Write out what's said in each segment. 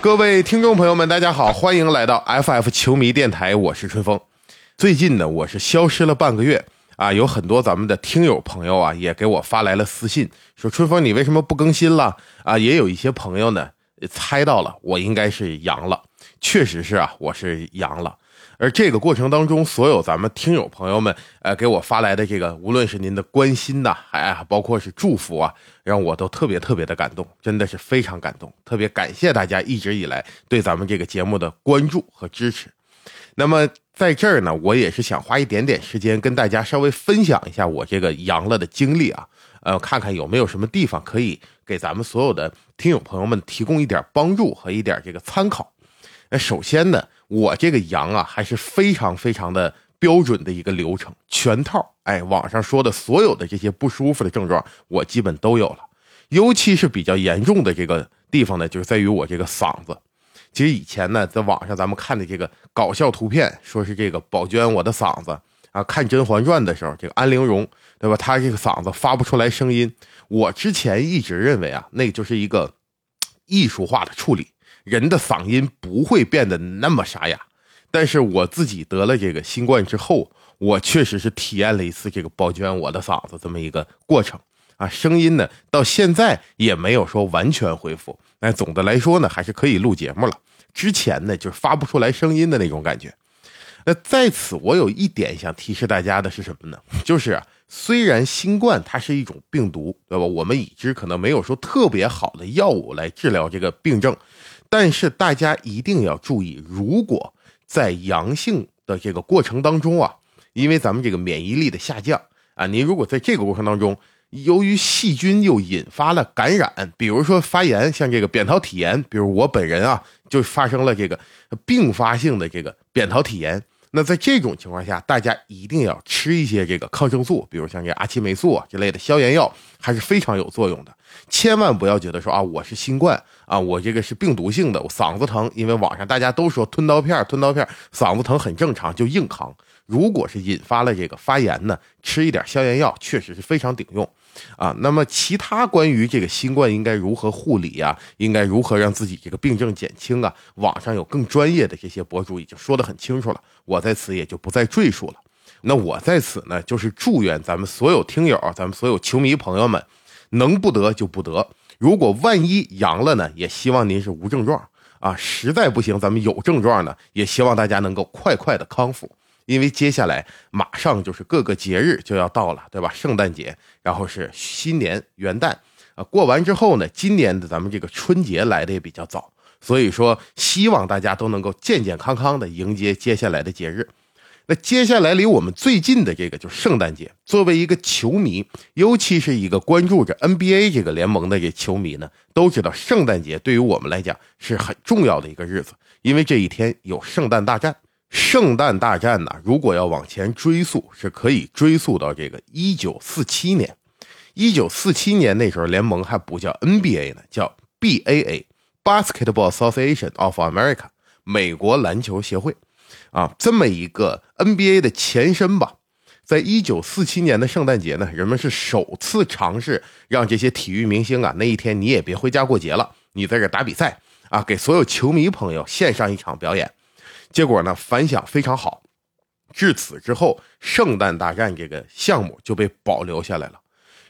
各位听众朋友们，大家好，欢迎来到 FF 球迷电台，我是春风。最近呢，我是消失了半个月啊，有很多咱们的听友朋友啊，也给我发来了私信，说春风你为什么不更新了啊？也有一些朋友呢猜到了，我应该是阳了，确实是啊，我是阳了。而这个过程当中，所有咱们听友朋友们，呃，给我发来的这个，无论是您的关心呐，还包括是祝福啊，让我都特别特别的感动，真的是非常感动，特别感谢大家一直以来对咱们这个节目的关注和支持。那么在这儿呢，我也是想花一点点时间跟大家稍微分享一下我这个阳了的经历啊，呃，看看有没有什么地方可以给咱们所有的听友朋友们提供一点帮助和一点这个参考。那首先呢。我这个阳啊，还是非常非常的标准的一个流程，全套。哎，网上说的所有的这些不舒服的症状，我基本都有了。尤其是比较严重的这个地方呢，就是在于我这个嗓子。其实以前呢，在网上咱们看的这个搞笑图片，说是这个宝娟我的嗓子啊，看《甄嬛传》的时候，这个安陵容对吧？她这个嗓子发不出来声音。我之前一直认为啊，那就是一个艺术化的处理。人的嗓音不会变得那么沙哑，但是我自己得了这个新冠之后，我确实是体验了一次这个宝娟我的嗓子这么一个过程啊，声音呢到现在也没有说完全恢复，但总的来说呢还是可以录节目了。之前呢就是发不出来声音的那种感觉。那在此我有一点想提示大家的是什么呢？就是虽然新冠它是一种病毒，对吧？我们已知可能没有说特别好的药物来治疗这个病症。但是大家一定要注意，如果在阳性的这个过程当中啊，因为咱们这个免疫力的下降啊，您如果在这个过程当中，由于细菌又引发了感染，比如说发炎，像这个扁桃体炎，比如我本人啊，就发生了这个并发性的这个扁桃体炎。那在这种情况下，大家一定要吃一些这个抗生素，比如像这阿奇霉素啊之类的消炎药，还是非常有作用的。千万不要觉得说啊，我是新冠啊，我这个是病毒性的，我嗓子疼，因为网上大家都说吞刀片，吞刀片，嗓子疼很正常，就硬扛。如果是引发了这个发炎呢，吃一点消炎药确实是非常顶用。啊，那么其他关于这个新冠应该如何护理呀？应该如何让自己这个病症减轻啊？网上有更专业的这些博主已经说得很清楚了，我在此也就不再赘述了。那我在此呢，就是祝愿咱们所有听友，咱们所有球迷朋友们，能不得就不得。如果万一阳了呢，也希望您是无症状啊。实在不行，咱们有症状呢，也希望大家能够快快的康复。因为接下来马上就是各个节日就要到了，对吧？圣诞节，然后是新年元旦，啊，过完之后呢，今年的咱们这个春节来的也比较早，所以说希望大家都能够健健康康的迎接接下来的节日。那接下来离我们最近的这个就是圣诞节。作为一个球迷，尤其是一个关注着 NBA 这个联盟的这球迷呢，都知道圣诞节对于我们来讲是很重要的一个日子，因为这一天有圣诞大战。圣诞大战呢？如果要往前追溯，是可以追溯到这个一九四七年。一九四七年那时候，联盟还不叫 NBA 呢，叫 BAA（Basketball Association of America，美国篮球协会）啊，这么一个 NBA 的前身吧。在一九四七年的圣诞节呢，人们是首次尝试让这些体育明星啊，那一天你也别回家过节了，你在这打比赛啊，给所有球迷朋友献上一场表演。结果呢，反响非常好。至此之后，圣诞大战这个项目就被保留下来了。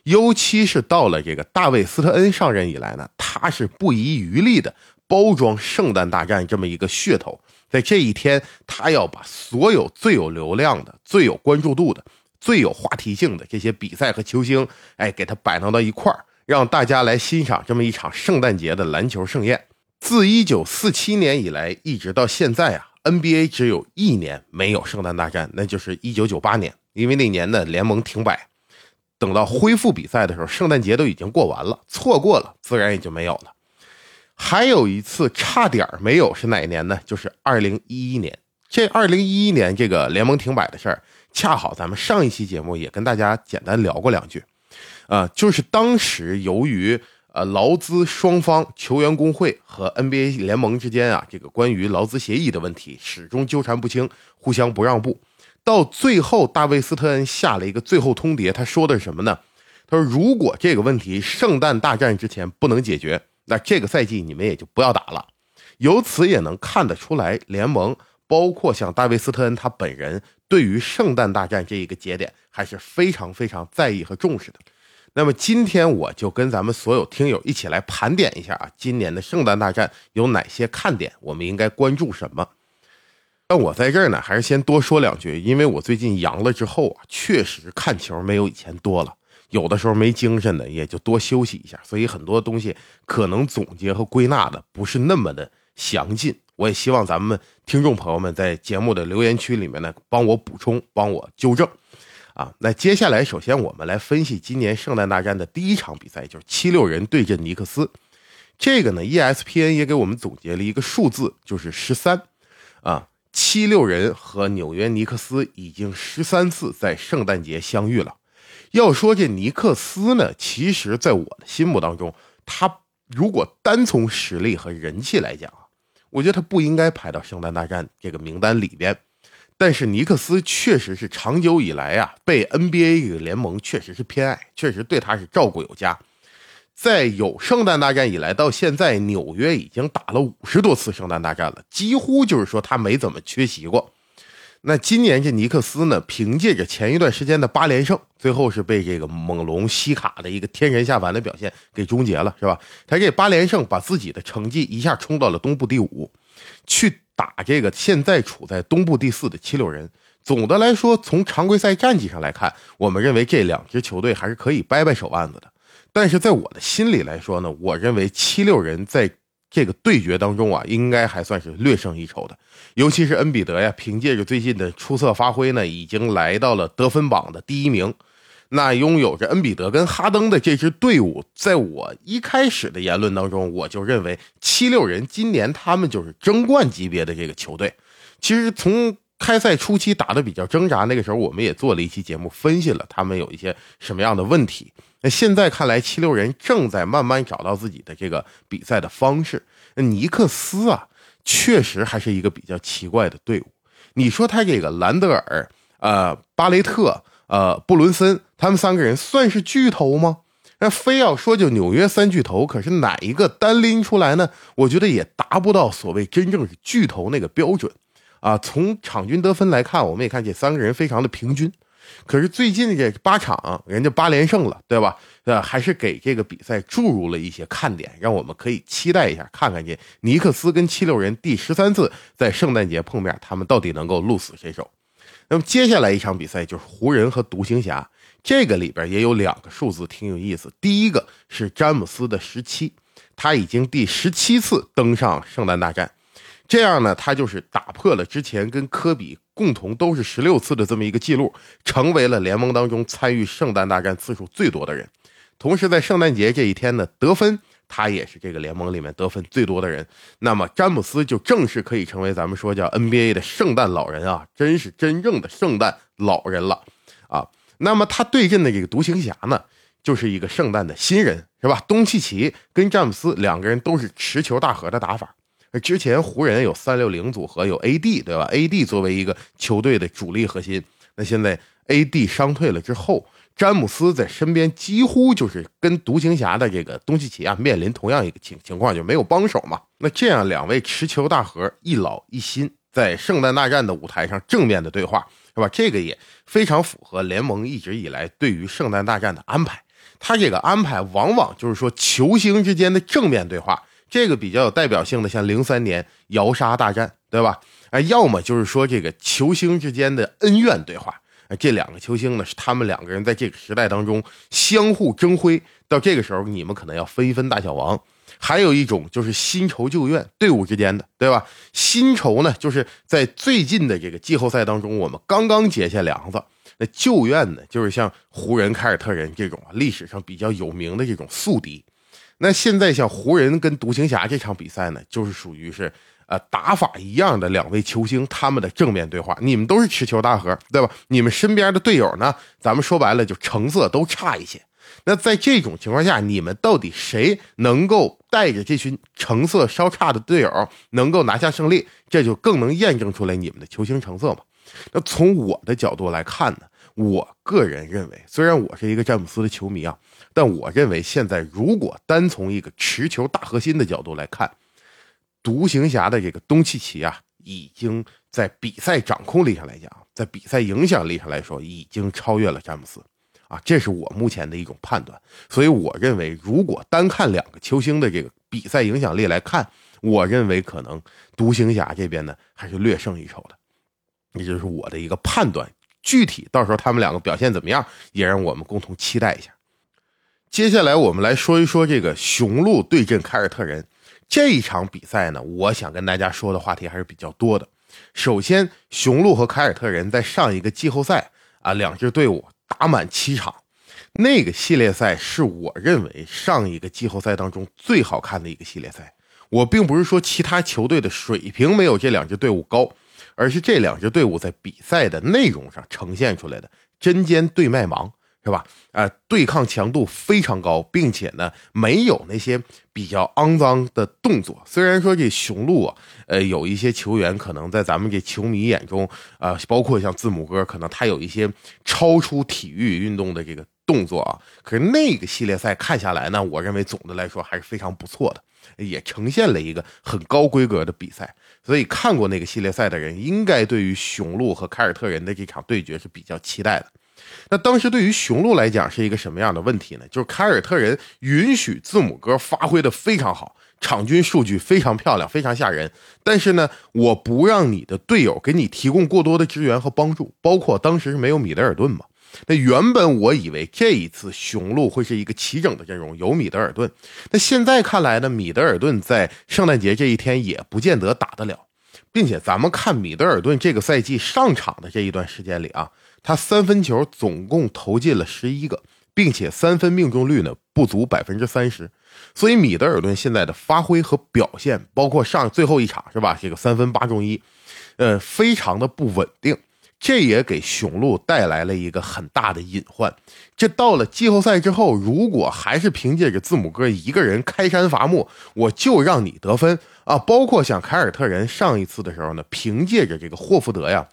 尤其是到了这个大卫斯特恩上任以来呢，他是不遗余力的包装圣诞大战这么一个噱头。在这一天，他要把所有最有流量的、最有关注度的、最有话题性的这些比赛和球星，哎，给他摆弄到一块儿，让大家来欣赏这么一场圣诞节的篮球盛宴。自一九四七年以来，一直到现在啊。NBA 只有一年没有圣诞大战，那就是一九九八年，因为那年呢联盟停摆，等到恢复比赛的时候，圣诞节都已经过完了，错过了自然也就没有了。还有一次差点没有是哪一年呢？就是二零一一年。这二零一一年这个联盟停摆的事儿，恰好咱们上一期节目也跟大家简单聊过两句，啊，就是当时由于。呃，劳资双方、球员工会和 NBA 联盟之间啊，这个关于劳资协议的问题始终纠缠不清，互相不让步。到最后，大卫斯特恩下了一个最后通牒，他说的是什么呢？他说：“如果这个问题圣诞大战之前不能解决，那这个赛季你们也就不要打了，由此也能看得出来，联盟包括像大卫斯特恩他本人对于圣诞大战这一个节点还是非常非常在意和重视的。那么今天我就跟咱们所有听友一起来盘点一下啊，今年的圣诞大战有哪些看点，我们应该关注什么？那我在这儿呢，还是先多说两句，因为我最近阳了之后啊，确实看球没有以前多了，有的时候没精神的，也就多休息一下，所以很多东西可能总结和归纳的不是那么的详尽。我也希望咱们听众朋友们在节目的留言区里面呢，帮我补充，帮我纠正。啊，那接下来首先我们来分析今年圣诞大战的第一场比赛，就是七六人对阵尼克斯。这个呢，ESPN 也给我们总结了一个数字，就是十三。啊。七六人和纽约尼克斯已经十三次在圣诞节相遇了。要说这尼克斯呢，其实在我的心目当中，他如果单从实力和人气来讲啊，我觉得他不应该排到圣诞大战这个名单里边。但是尼克斯确实是长久以来啊，被 NBA 这个联盟确实是偏爱，确实对他是照顾有加。在有圣诞大战以来到现在，纽约已经打了五十多次圣诞大战了，几乎就是说他没怎么缺席过。那今年这尼克斯呢，凭借着前一段时间的八连胜，最后是被这个猛龙西卡的一个天神下凡的表现给终结了，是吧？他这八连胜把自己的成绩一下冲到了东部第五，去打这个现在处在东部第四的七六人。总的来说，从常规赛战绩上来看，我们认为这两支球队还是可以掰掰手腕子的。但是在我的心里来说呢，我认为七六人在这个对决当中啊，应该还算是略胜一筹的。尤其是恩比德呀，凭借着最近的出色发挥呢，已经来到了得分榜的第一名。那拥有着恩比德跟哈登的这支队伍，在我一开始的言论当中，我就认为七六人今年他们就是争冠级别的这个球队。其实从开赛初期打的比较挣扎，那个时候我们也做了一期节目，分析了他们有一些什么样的问题。那现在看来，七六人正在慢慢找到自己的这个比赛的方式。那尼克斯啊，确实还是一个比较奇怪的队伍。你说他这个兰德尔、呃巴雷特、呃布伦森，他们三个人算是巨头吗？那非要说就纽约三巨头，可是哪一个单拎出来呢？我觉得也达不到所谓真正是巨头那个标准啊。从场均得分来看，我们也看这三个人非常的平均。可是最近这八场，人家八连胜了，对吧？呃，还是给这个比赛注入了一些看点，让我们可以期待一下，看看这尼克斯跟七六人第十三次在圣诞节碰面，他们到底能够鹿死谁手？那么接下来一场比赛就是湖人和独行侠，这个里边也有两个数字挺有意思。第一个是詹姆斯的十七，他已经第十七次登上圣诞大战。这样呢，他就是打破了之前跟科比共同都是十六次的这么一个记录，成为了联盟当中参与圣诞大战次数最多的人。同时，在圣诞节这一天呢，得分他也是这个联盟里面得分最多的人。那么，詹姆斯就正式可以成为咱们说叫 NBA 的圣诞老人啊，真是真正的圣诞老人了啊。那么他对阵的这个独行侠呢，就是一个圣诞的新人，是吧？东契奇跟詹姆斯两个人都是持球大核的打法。之前湖人有三六零组合，有 AD 对吧？AD 作为一个球队的主力核心，那现在 AD 伤退了之后，詹姆斯在身边几乎就是跟独行侠的这个东契奇啊面临同样一个情情况，就没有帮手嘛。那这样两位持球大核一老一新，在圣诞大战的舞台上正面的对话，是吧？这个也非常符合联盟一直以来对于圣诞大战的安排。他这个安排往往就是说球星之间的正面对话。这个比较有代表性的，像零三年摇沙大战，对吧？哎，要么就是说这个球星之间的恩怨对话。这两个球星呢，是他们两个人在这个时代当中相互争辉。到这个时候，你们可能要分一分大小王。还有一种就是新仇旧怨，队伍之间的，对吧？新仇呢，就是在最近的这个季后赛当中，我们刚刚结下梁子。那旧怨呢，就是像湖人、凯尔特人这种历史上比较有名的这种宿敌。那现在像湖人跟独行侠这场比赛呢，就是属于是呃打法一样的两位球星他们的正面对话。你们都是持球大核，对吧？你们身边的队友呢，咱们说白了就成色都差一些。那在这种情况下，你们到底谁能够带着这群成色稍差的队友能够拿下胜利？这就更能验证出来你们的球星成色嘛。那从我的角度来看呢？我个人认为，虽然我是一个詹姆斯的球迷啊，但我认为现在如果单从一个持球大核心的角度来看，独行侠的这个东契奇啊，已经在比赛掌控力上来讲，在比赛影响力上来说，已经超越了詹姆斯啊，这是我目前的一种判断。所以我认为，如果单看两个球星的这个比赛影响力来看，我认为可能独行侠这边呢还是略胜一筹的，这就是我的一个判断。具体到时候他们两个表现怎么样，也让我们共同期待一下。接下来我们来说一说这个雄鹿对阵凯尔特人这一场比赛呢，我想跟大家说的话题还是比较多的。首先，雄鹿和凯尔特人在上一个季后赛啊，两支队伍打满七场，那个系列赛是我认为上一个季后赛当中最好看的一个系列赛。我并不是说其他球队的水平没有这两支队伍高。而是这两支队伍在比赛的内容上呈现出来的针尖对麦芒，是吧？啊，对抗强度非常高，并且呢，没有那些比较肮脏的动作。虽然说这雄鹿啊，呃，有一些球员可能在咱们这球迷眼中啊，包括像字母哥，可能他有一些超出体育运动的这个动作啊。可是那个系列赛看下来呢，我认为总的来说还是非常不错的。也呈现了一个很高规格的比赛，所以看过那个系列赛的人，应该对于雄鹿和凯尔特人的这场对决是比较期待的。那当时对于雄鹿来讲是一个什么样的问题呢？就是凯尔特人允许字母哥发挥的非常好，场均数据非常漂亮，非常吓人。但是呢，我不让你的队友给你提供过多的支援和帮助，包括当时是没有米德尔顿嘛。那原本我以为这一次雄鹿会是一个齐整的阵容，有米德尔顿。那现在看来呢，米德尔顿在圣诞节这一天也不见得打得了，并且咱们看米德尔顿这个赛季上场的这一段时间里啊，他三分球总共投进了十一个，并且三分命中率呢不足百分之三十。所以米德尔顿现在的发挥和表现，包括上最后一场是吧，这个三分八中一，呃，非常的不稳定。这也给雄鹿带来了一个很大的隐患。这到了季后赛之后，如果还是凭借着字母哥一个人开山伐木，我就让你得分啊！包括像凯尔特人上一次的时候呢，凭借着这个霍福德呀，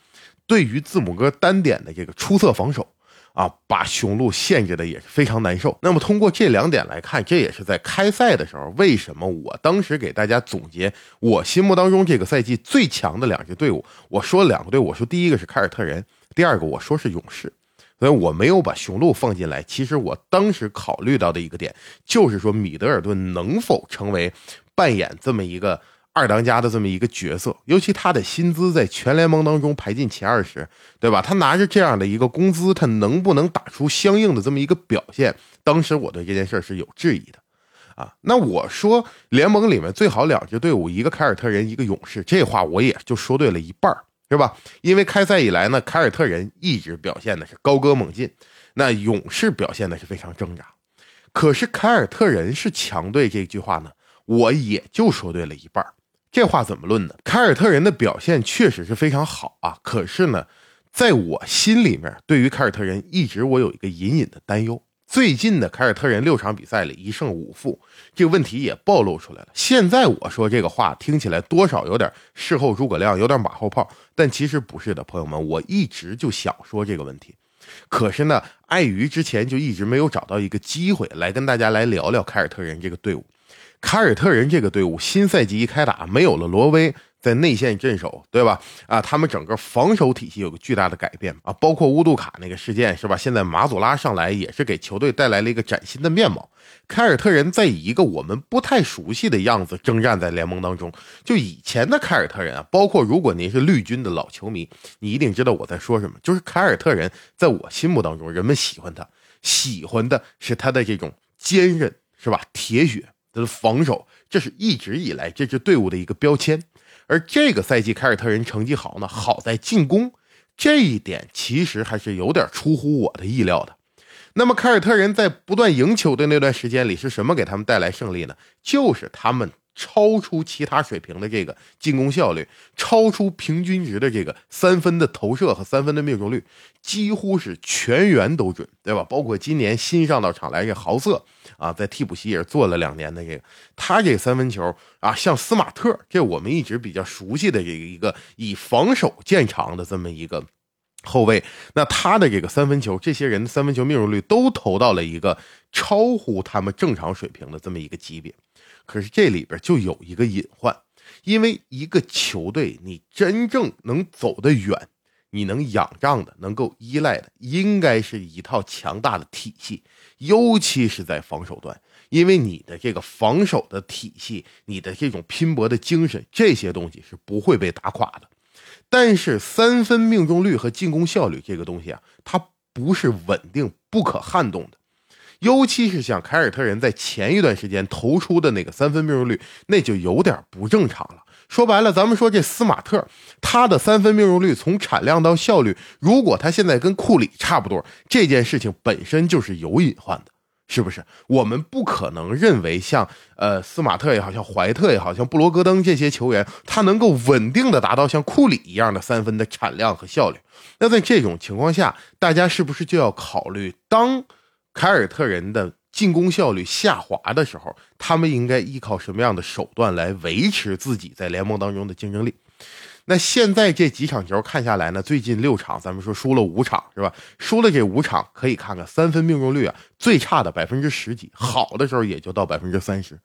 对于字母哥单点的这个出色防守。啊，把雄鹿限制的也是非常难受。那么通过这两点来看，这也是在开赛的时候，为什么我当时给大家总结我心目当中这个赛季最强的两支队伍？我说两个队，我说第一个是凯尔特人，第二个我说是勇士，所以我没有把雄鹿放进来。其实我当时考虑到的一个点，就是说米德尔顿能否成为扮演这么一个。二当家的这么一个角色，尤其他的薪资在全联盟当中排进前二十，对吧？他拿着这样的一个工资，他能不能打出相应的这么一个表现？当时我对这件事是有质疑的，啊，那我说联盟里面最好两支队伍，一个凯尔特人，一个勇士，这话我也就说对了一半是吧？因为开赛以来呢，凯尔特人一直表现的是高歌猛进，那勇士表现的是非常挣扎。可是凯尔特人是强队这句话呢，我也就说对了一半这话怎么论呢？凯尔特人的表现确实是非常好啊，可是呢，在我心里面，对于凯尔特人一直我有一个隐隐的担忧。最近的凯尔特人六场比赛里一胜五负，这个问题也暴露出来了。现在我说这个话听起来多少有点事后诸葛亮，有点马后炮，但其实不是的，朋友们，我一直就想说这个问题，可是呢，碍于之前就一直没有找到一个机会来跟大家来聊聊凯尔特人这个队伍。凯尔特人这个队伍新赛季一开打，没有了罗威在内线镇守，对吧？啊，他们整个防守体系有个巨大的改变啊，包括乌杜卡那个事件，是吧？现在马祖拉上来也是给球队带来了一个崭新的面貌。凯尔特人在以一个我们不太熟悉的样子征战在联盟当中。就以前的凯尔特人啊，包括如果您是绿军的老球迷，你一定知道我在说什么。就是凯尔特人在我心目当中，人们喜欢他，喜欢的是他的这种坚韧，是吧？铁血。他的防守，这是一直以来这支队伍的一个标签。而这个赛季凯尔特人成绩好呢，好在进攻这一点其实还是有点出乎我的意料的。那么凯尔特人在不断赢球的那段时间里，是什么给他们带来胜利呢？就是他们。超出其他水平的这个进攻效率，超出平均值的这个三分的投射和三分的命中率，几乎是全员都准，对吧？包括今年新上到场来这豪瑟啊，在替补席也是做了两年的这个，他这三分球啊，像斯马特，这我们一直比较熟悉的这个一个以防守见长的这么一个后卫，那他的这个三分球，这些人的三分球命中率都投到了一个超乎他们正常水平的这么一个级别。可是这里边就有一个隐患，因为一个球队你真正能走得远，你能仰仗的、能够依赖的，应该是一套强大的体系，尤其是在防守端，因为你的这个防守的体系，你的这种拼搏的精神，这些东西是不会被打垮的。但是三分命中率和进攻效率这个东西啊，它不是稳定、不可撼动的。尤其是像凯尔特人在前一段时间投出的那个三分命中率，那就有点不正常了。说白了，咱们说这斯马特，他的三分命中率从产量到效率，如果他现在跟库里差不多，这件事情本身就是有隐患的，是不是？我们不可能认为像呃斯马特也好像怀特也好像布罗格登这些球员，他能够稳定的达到像库里一样的三分的产量和效率。那在这种情况下，大家是不是就要考虑当？凯尔特人的进攻效率下滑的时候，他们应该依靠什么样的手段来维持自己在联盟当中的竞争力？那现在这几场球看下来呢，最近六场咱们说输了五场是吧？输了这五场，可以看看三分命中率啊，最差的百分之十几，好的时候也就到百分之三十。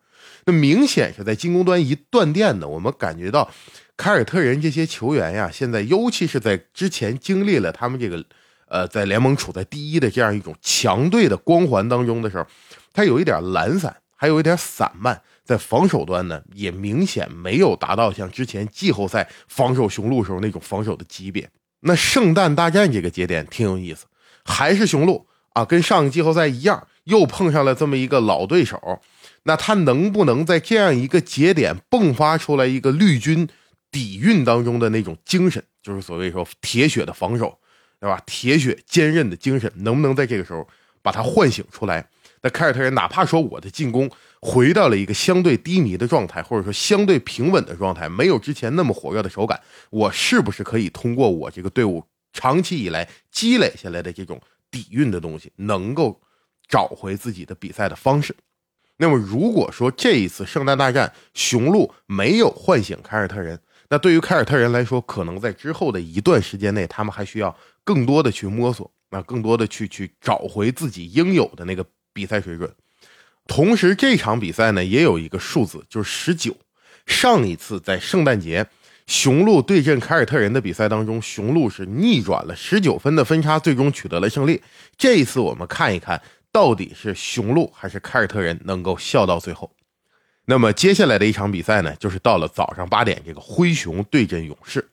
那明显是在进攻端一断电呢。我们感觉到凯尔特人这些球员呀，现在尤其是在之前经历了他们这个。呃，在联盟处在第一的这样一种强队的光环当中的时候，他有一点懒散，还有一点散漫，在防守端呢，也明显没有达到像之前季后赛防守雄鹿时候那种防守的级别。那圣诞大战这个节点挺有意思，还是雄鹿啊，跟上个季后赛一样，又碰上了这么一个老对手。那他能不能在这样一个节点迸发出来一个绿军底蕴当中的那种精神，就是所谓说铁血的防守？对吧？铁血坚韧的精神能不能在这个时候把它唤醒出来？那凯尔特人哪怕说我的进攻回到了一个相对低迷的状态，或者说相对平稳的状态，没有之前那么火热的手感，我是不是可以通过我这个队伍长期以来积累下来的这种底蕴的东西，能够找回自己的比赛的方式？那么如果说这一次圣诞大战雄鹿没有唤醒凯尔特人，那对于凯尔特人来说，可能在之后的一段时间内，他们还需要。更多的去摸索，那更多的去去找回自己应有的那个比赛水准。同时，这场比赛呢也有一个数字，就是十九。上一次在圣诞节，雄鹿对阵凯尔特人的比赛当中，雄鹿是逆转了十九分的分差，最终取得了胜利。这一次，我们看一看到底是雄鹿还是凯尔特人能够笑到最后。那么接下来的一场比赛呢，就是到了早上八点，这个灰熊对阵勇士。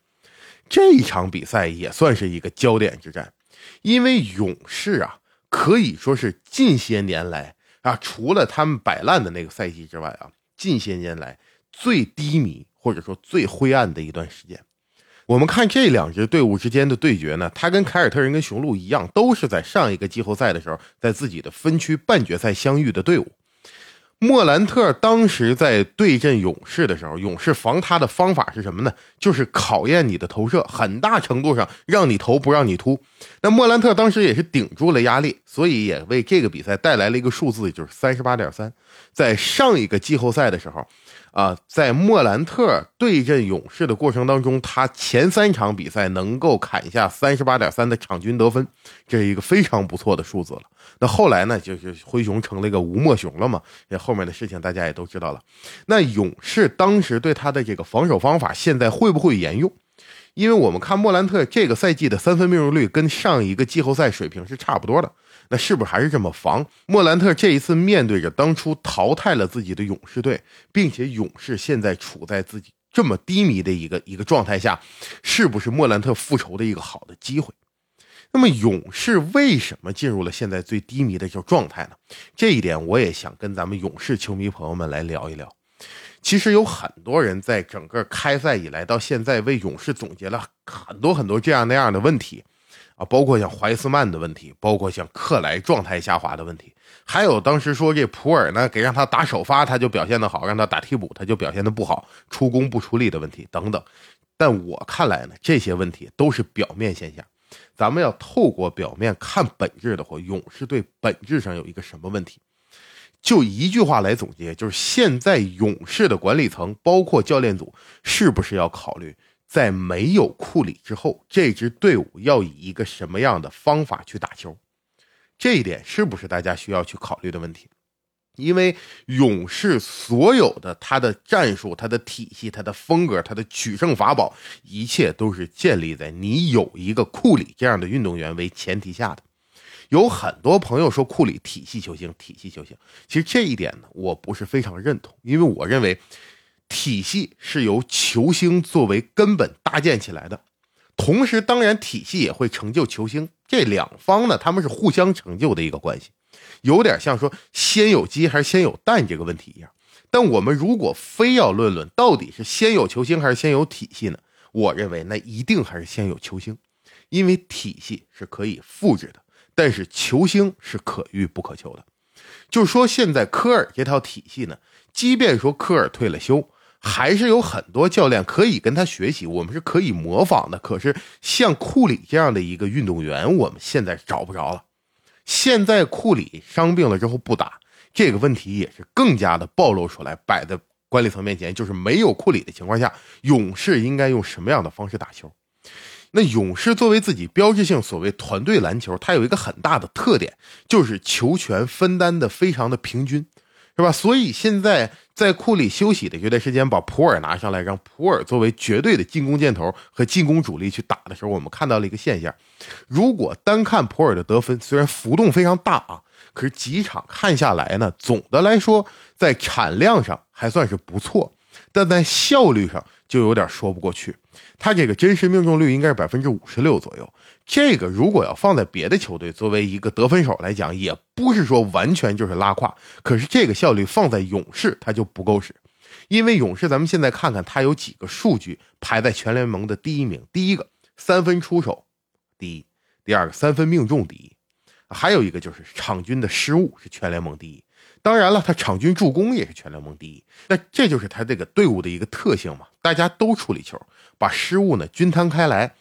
这一场比赛也算是一个焦点之战，因为勇士啊，可以说是近些年来啊，除了他们摆烂的那个赛季之外啊，近些年来最低迷或者说最灰暗的一段时间。我们看这两支队伍之间的对决呢，他跟凯尔特人跟雄鹿一样，都是在上一个季后赛的时候，在自己的分区半决赛相遇的队伍。莫兰特当时在对阵勇士的时候，勇士防他的方法是什么呢？就是考验你的投射，很大程度上让你投不让你突。那莫兰特当时也是顶住了压力，所以也为这个比赛带来了一个数字，就是三十八点三。在上一个季后赛的时候。啊，在莫兰特对阵勇士的过程当中，他前三场比赛能够砍下三十八点三的场均得分，这是一个非常不错的数字了。那后来呢，就是灰熊成了一个吴莫熊了嘛？这后面的事情大家也都知道了。那勇士当时对他的这个防守方法，现在会不会沿用？因为我们看莫兰特这个赛季的三分命中率跟上一个季后赛水平是差不多的。那是不是还是这么防？莫兰特这一次面对着当初淘汰了自己的勇士队，并且勇士现在处在自己这么低迷的一个一个状态下，是不是莫兰特复仇的一个好的机会？那么勇士为什么进入了现在最低迷的这种状态呢？这一点我也想跟咱们勇士球迷朋友们来聊一聊。其实有很多人在整个开赛以来到现在为勇士总结了很多很多这样那样的问题。啊，包括像怀斯曼的问题，包括像克莱状态下滑的问题，还有当时说这普尔呢，给让他打首发他就表现的好，让他打替补他就表现的不好，出工不出力的问题等等。但我看来呢，这些问题都是表面现象。咱们要透过表面看本质的话，勇士队本质上有一个什么问题？就一句话来总结，就是现在勇士的管理层，包括教练组，是不是要考虑？在没有库里之后，这支队伍要以一个什么样的方法去打球？这一点是不是大家需要去考虑的问题？因为勇士所有的他的战术、他的体系、他的风格、他的取胜法宝，一切都是建立在你有一个库里这样的运动员为前提下的。有很多朋友说库里体系球星，体系球星，其实这一点呢，我不是非常认同，因为我认为体系是由球星作为根本搭建起来的，同时，当然体系也会成就球星，这两方呢，他们是互相成就的一个关系，有点像说先有鸡还是先有蛋这个问题一样。但我们如果非要论论到底是先有球星还是先有体系呢？我认为那一定还是先有球星，因为体系是可以复制的。但是球星是可遇不可求的，就说现在科尔这套体系呢，即便说科尔退了休，还是有很多教练可以跟他学习，我们是可以模仿的。可是像库里这样的一个运动员，我们现在找不着了。现在库里伤病了之后不打，这个问题也是更加的暴露出来，摆在管理层面前，就是没有库里的情况下，勇士应该用什么样的方式打球？那勇士作为自己标志性所谓团队篮球，它有一个很大的特点，就是球权分担的非常的平均，是吧？所以现在在库里休息的这段时间，把普尔拿上来，让普尔作为绝对的进攻箭头和进攻主力去打的时候，我们看到了一个现象：如果单看普尔的得分，虽然浮动非常大啊，可是几场看下来呢，总的来说在产量上还算是不错，但在效率上就有点说不过去。他这个真实命中率应该是百分之五十六左右，这个如果要放在别的球队，作为一个得分手来讲，也不是说完全就是拉胯。可是这个效率放在勇士，他就不够使，因为勇士，咱们现在看看他有几个数据排在全联盟的第一名：第一个三分出手第一，第二个三分命中第一，还有一个就是场均的失误是全联盟第一。当然了，他场均助攻也是全联盟第一。那这就是他这个队伍的一个特性嘛，大家都处理球。把失误呢均摊开来，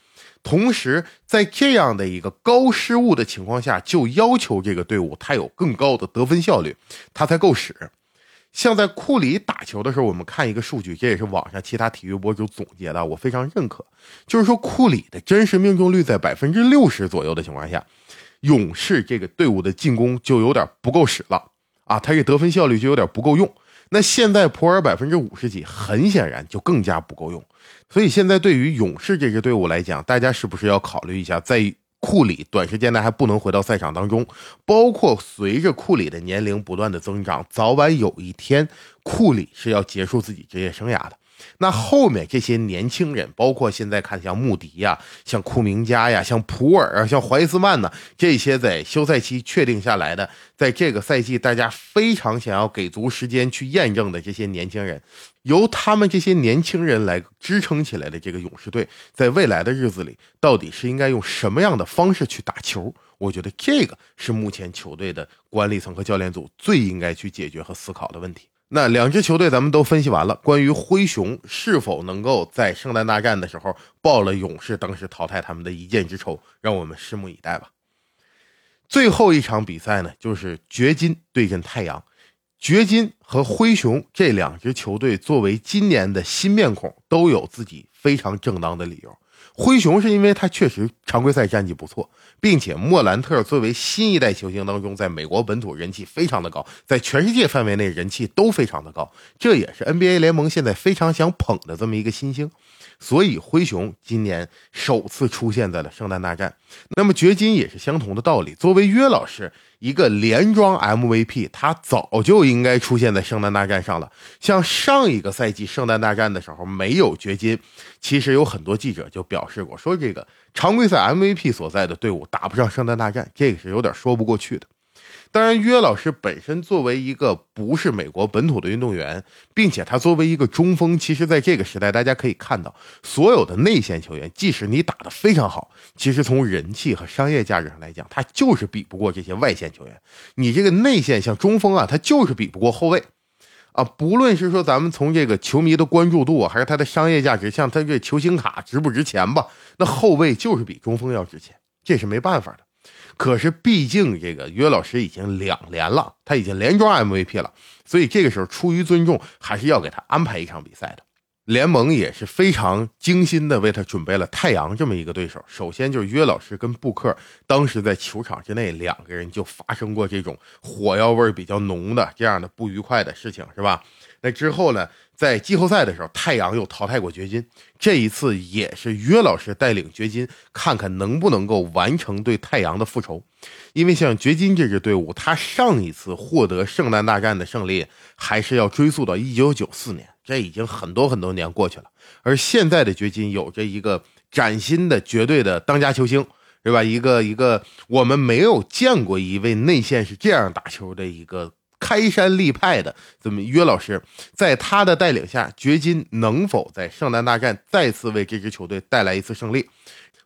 同时在这样的一个高失误的情况下，就要求这个队伍他有更高的得分效率，他才够使。像在库里打球的时候，我们看一个数据，这也是网上其他体育博主总结的，我非常认可，就是说库里的真实命中率在百分之六十左右的情况下，勇士这个队伍的进攻就有点不够使了啊，他这得分效率就有点不够用。那现在普尔百分之五十几，很显然就更加不够用。所以现在对于勇士这支队伍来讲，大家是不是要考虑一下，在库里短时间内还不能回到赛场当中，包括随着库里的年龄不断的增长，早晚有一天库里是要结束自己职业生涯的。那后面这些年轻人，包括现在看像穆迪呀、像库明加呀、像普尔啊、像怀斯曼呢，这些在休赛期确定下来的，在这个赛季大家非常想要给足时间去验证的这些年轻人，由他们这些年轻人来支撑起来的这个勇士队，在未来的日子里，到底是应该用什么样的方式去打球？我觉得这个是目前球队的管理层和教练组最应该去解决和思考的问题。那两支球队咱们都分析完了，关于灰熊是否能够在圣诞大战的时候报了勇士当时淘汰他们的一箭之仇，让我们拭目以待吧。最后一场比赛呢，就是掘金对阵太阳。掘金和灰熊这两支球队作为今年的新面孔，都有自己非常正当的理由。灰熊是因为他确实常规赛战绩不错，并且莫兰特作为新一代球星当中，在美国本土人气非常的高，在全世界范围内人气都非常的高，这也是 NBA 联盟现在非常想捧的这么一个新星。所以灰熊今年首次出现在了圣诞大战，那么掘金也是相同的道理。作为约老师一个连庄 MVP，他早就应该出现在圣诞大战上了。像上一个赛季圣诞大战的时候没有掘金，其实有很多记者就表示过，说这个常规赛 MVP 所在的队伍打不上圣诞大战，这个是有点说不过去的。当然，约老师本身作为一个不是美国本土的运动员，并且他作为一个中锋，其实在这个时代，大家可以看到，所有的内线球员，即使你打得非常好，其实从人气和商业价值上来讲，他就是比不过这些外线球员。你这个内线像中锋啊，他就是比不过后卫啊。不论是说咱们从这个球迷的关注度，还是他的商业价值，像他这球星卡值不值钱吧？那后卫就是比中锋要值钱，这是没办法的。可是，毕竟这个约老师已经两连了，他已经连庄 MVP 了，所以这个时候出于尊重，还是要给他安排一场比赛的。联盟也是非常精心的为他准备了太阳这么一个对手。首先就是约老师跟布克，当时在球场之内两个人就发生过这种火药味比较浓的这样的不愉快的事情，是吧？那之后呢，在季后赛的时候，太阳又淘汰过掘金，这一次也是约老师带领掘金，看看能不能够完成对太阳的复仇。因为像掘金这支队伍，他上一次获得圣诞大战的胜利，还是要追溯到一九九四年。这已经很多很多年过去了，而现在的掘金有着一个崭新的绝对的当家球星，是吧？一个一个我们没有见过一位内线是这样打球的一个开山立派的这么约老师，在他的带领下，掘金能否在圣诞大战再次为这支球队带来一次胜利？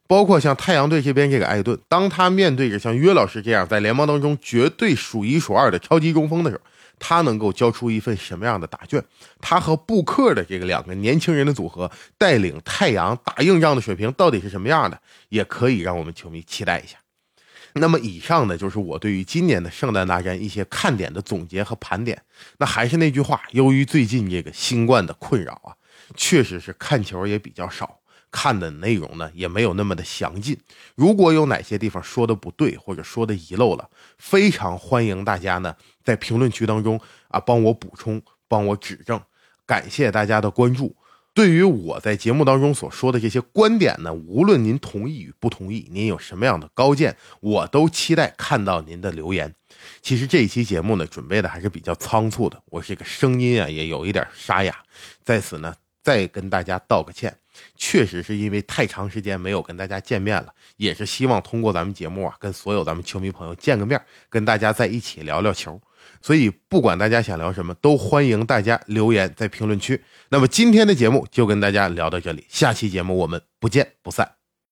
包括像太阳队这边这个艾顿，当他面对着像约老师这样在联盟当中绝对数一数二的超级中锋的时候。他能够交出一份什么样的答卷？他和布克的这个两个年轻人的组合，带领太阳打硬仗的水平到底是什么样的？也可以让我们球迷期待一下。那么，以上呢就是我对于今年的圣诞大战一些看点的总结和盘点。那还是那句话，由于最近这个新冠的困扰啊，确实是看球也比较少。看的内容呢也没有那么的详尽，如果有哪些地方说的不对或者说的遗漏了，非常欢迎大家呢在评论区当中啊帮我补充，帮我指正，感谢大家的关注。对于我在节目当中所说的这些观点呢，无论您同意与不同意，您有什么样的高见，我都期待看到您的留言。其实这一期节目呢准备的还是比较仓促的，我这个声音啊也有一点沙哑，在此呢再跟大家道个歉。确实是因为太长时间没有跟大家见面了，也是希望通过咱们节目啊，跟所有咱们球迷朋友见个面，跟大家在一起聊聊球。所以不管大家想聊什么，都欢迎大家留言在评论区。那么今天的节目就跟大家聊到这里，下期节目我们不见不散。